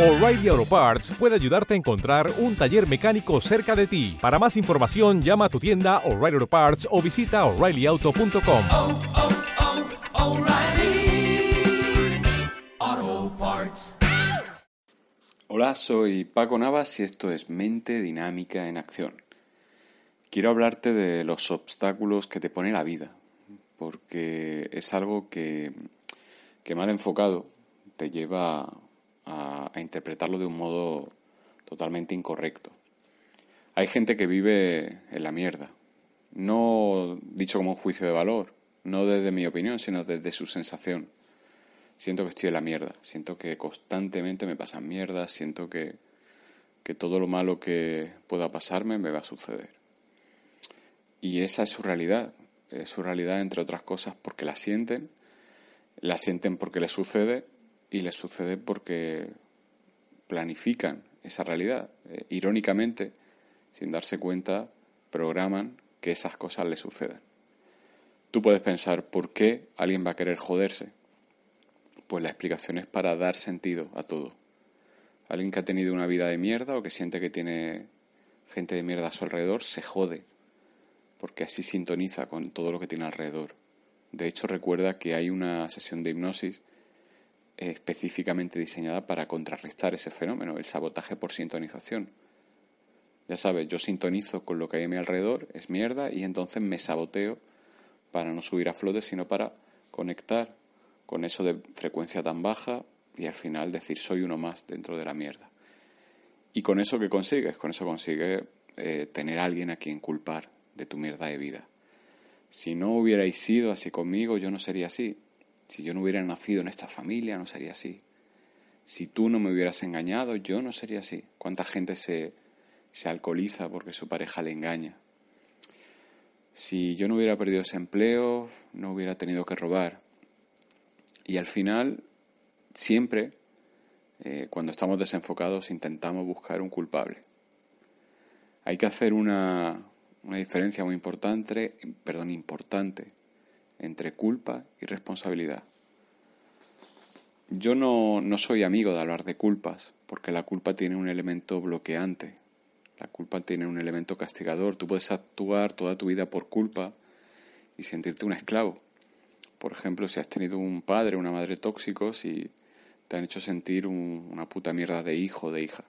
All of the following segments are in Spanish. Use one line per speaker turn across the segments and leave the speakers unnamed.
O'Reilly Auto Parts puede ayudarte a encontrar un taller mecánico cerca de ti. Para más información, llama a tu tienda O'Reilly Auto Parts o visita oreillyauto.com.
oh, oh, Parts.
Hola, soy Paco Navas y esto es Mente Dinámica en Acción. Quiero hablarte de los obstáculos que te pone la vida, porque es algo que, que mal enfocado te lleva a, interpretarlo de un modo totalmente incorrecto. Hay gente que vive en la mierda, no dicho como un juicio de valor, no desde mi opinión, sino desde su sensación. Siento que estoy en la mierda, siento que constantemente me pasan mierdas, siento que, que todo lo malo que pueda pasarme me va a suceder. Y esa es su realidad, es su realidad entre otras cosas porque la sienten, la sienten porque les sucede y les sucede porque planifican esa realidad. Eh, irónicamente, sin darse cuenta, programan que esas cosas les sucedan. Tú puedes pensar, ¿por qué alguien va a querer joderse? Pues la explicación es para dar sentido a todo. Alguien que ha tenido una vida de mierda o que siente que tiene gente de mierda a su alrededor, se jode, porque así sintoniza con todo lo que tiene alrededor. De hecho, recuerda que hay una sesión de hipnosis específicamente diseñada para contrarrestar ese fenómeno, el sabotaje por sintonización. Ya sabes, yo sintonizo con lo que hay a mi alrededor, es mierda, y entonces me saboteo para no subir a flote, sino para conectar con eso de frecuencia tan baja y al final decir soy uno más dentro de la mierda. ¿Y con eso qué consigues? Con eso consigues eh, tener a alguien a quien culpar de tu mierda de vida. Si no hubierais sido así conmigo, yo no sería así. Si yo no hubiera nacido en esta familia, no sería así. Si tú no me hubieras engañado, yo no sería así. ¿Cuánta gente se, se alcoholiza porque su pareja le engaña? Si yo no hubiera perdido ese empleo, no hubiera tenido que robar. Y al final, siempre, eh, cuando estamos desenfocados, intentamos buscar un culpable. Hay que hacer una, una diferencia muy importante, perdón, importante entre culpa y responsabilidad. Yo no, no soy amigo de hablar de culpas, porque la culpa tiene un elemento bloqueante, la culpa tiene un elemento castigador. Tú puedes actuar toda tu vida por culpa y sentirte un esclavo. Por ejemplo, si has tenido un padre o una madre tóxicos y te han hecho sentir un, una puta mierda de hijo o de hija.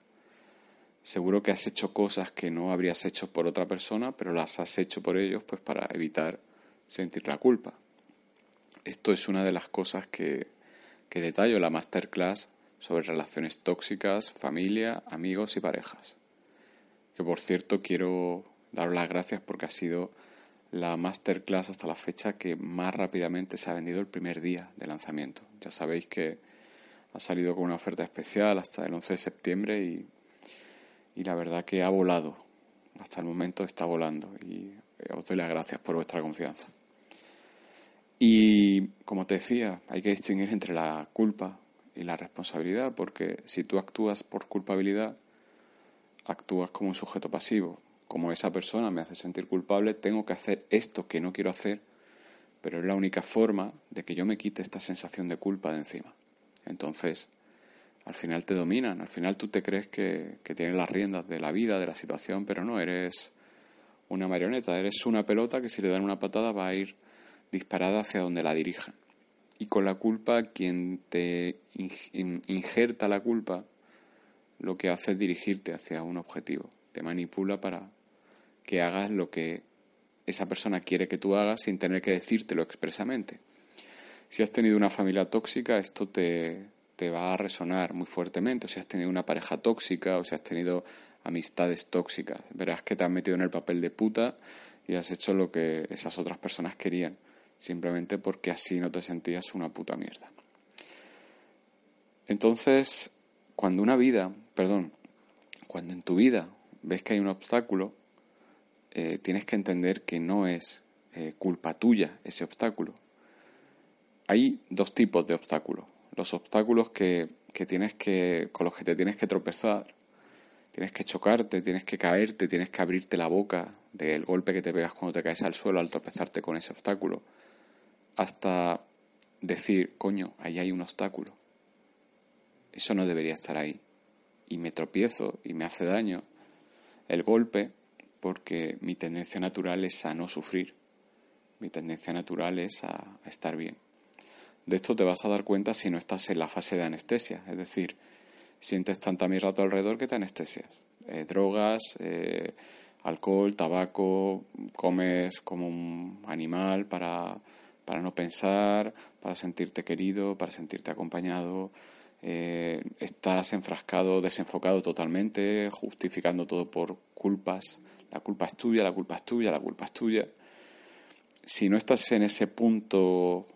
Seguro que has hecho cosas que no habrías hecho por otra persona, pero las has hecho por ellos pues para evitar sentir la culpa. Esto es una de las cosas que, que detallo en la masterclass sobre relaciones tóxicas, familia, amigos y parejas. Que por cierto quiero daros las gracias porque ha sido la masterclass hasta la fecha que más rápidamente se ha vendido el primer día de lanzamiento. Ya sabéis que ha salido con una oferta especial hasta el 11 de septiembre y, y la verdad que ha volado. Hasta el momento está volando y os doy las gracias por vuestra confianza. Y como te decía, hay que distinguir entre la culpa y la responsabilidad, porque si tú actúas por culpabilidad, actúas como un sujeto pasivo. Como esa persona me hace sentir culpable, tengo que hacer esto que no quiero hacer, pero es la única forma de que yo me quite esta sensación de culpa de encima. Entonces, al final te dominan, al final tú te crees que, que tienes las riendas de la vida, de la situación, pero no, eres una marioneta, eres una pelota que si le dan una patada va a ir disparada hacia donde la dirijan. Y con la culpa, quien te injerta la culpa, lo que hace es dirigirte hacia un objetivo. Te manipula para que hagas lo que esa persona quiere que tú hagas sin tener que decírtelo expresamente. Si has tenido una familia tóxica, esto te, te va a resonar muy fuertemente. O si has tenido una pareja tóxica, o si has tenido amistades tóxicas, verás que te has metido en el papel de puta y has hecho lo que esas otras personas querían simplemente porque así no te sentías una puta mierda. Entonces, cuando una vida, perdón, cuando en tu vida ves que hay un obstáculo, eh, tienes que entender que no es eh, culpa tuya ese obstáculo. Hay dos tipos de obstáculos. Los obstáculos que, que tienes que, con los que te tienes que tropezar, tienes que chocarte, tienes que caerte, tienes que abrirte la boca del golpe que te pegas cuando te caes al suelo al tropezarte con ese obstáculo hasta decir, coño, ahí hay un obstáculo. Eso no debería estar ahí. y me tropiezo y me hace daño el golpe porque mi tendencia natural es a no sufrir. Mi tendencia natural es a, estar bien. De esto te vas a dar cuenta si no estás en la fase de anestesia, es decir, sientes tanta mierda a tu alrededor que te anestesias. Eh, drogas, eh, alcohol, tabaco, comes como un animal para, para no pensar, para sentirte querido, para sentirte acompañado, eh, estás enfrascado, desenfocado totalmente, justificando todo por culpas. La culpa es tuya, la culpa es tuya, la culpa es tuya. Si no estás en ese punto,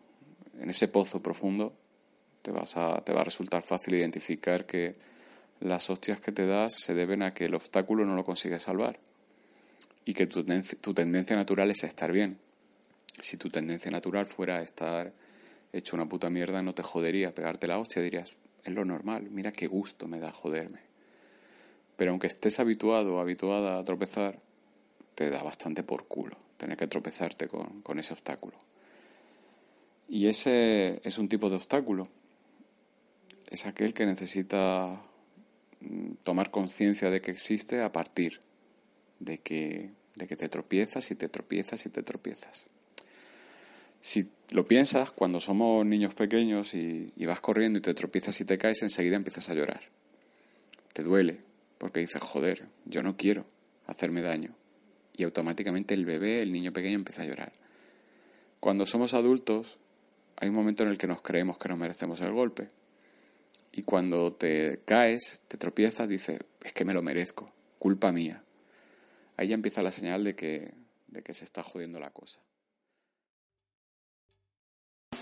en ese pozo profundo, te, vas a, te va a resultar fácil identificar que las hostias que te das se deben a que el obstáculo no lo consigues salvar y que tu, tu tendencia natural es estar bien. Si tu tendencia natural fuera estar hecho una puta mierda, no te jodería pegarte la hostia, dirías, es lo normal, mira qué gusto me da joderme. Pero aunque estés habituado o habituada a tropezar, te da bastante por culo tener que tropezarte con, con ese obstáculo. Y ese es un tipo de obstáculo. Es aquel que necesita mm, tomar conciencia de que existe a partir de que, de que te tropiezas y te tropiezas y te tropiezas. Si lo piensas, cuando somos niños pequeños y, vas corriendo y te tropiezas y te caes, enseguida empiezas a llorar. Te duele, porque dices, joder, yo no quiero hacerme daño. Y automáticamente el bebé, el niño pequeño, empieza a llorar. Cuando somos adultos, hay un momento en el que nos creemos que no merecemos el golpe. Y cuando te caes, te tropiezas, dices, es que me lo merezco, culpa mía. Ahí ya empieza la señal de que, de que se está jodiendo la cosa.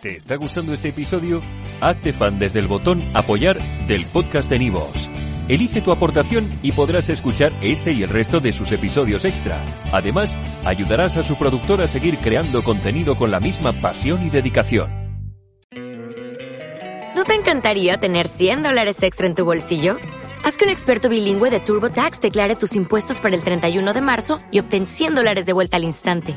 ¿Te está gustando este episodio? Hazte fan desde el botón Apoyar del podcast de Nivos. Elige tu aportación y podrás escuchar este y el resto de sus episodios extra. Además, ayudarás a su productor a seguir creando contenido con la misma pasión y dedicación.
¿No te encantaría tener 100 dólares extra en tu bolsillo? Haz que un experto bilingüe de TurboTax declare tus impuestos para el 31 de marzo y obtén 100 dólares de vuelta al instante.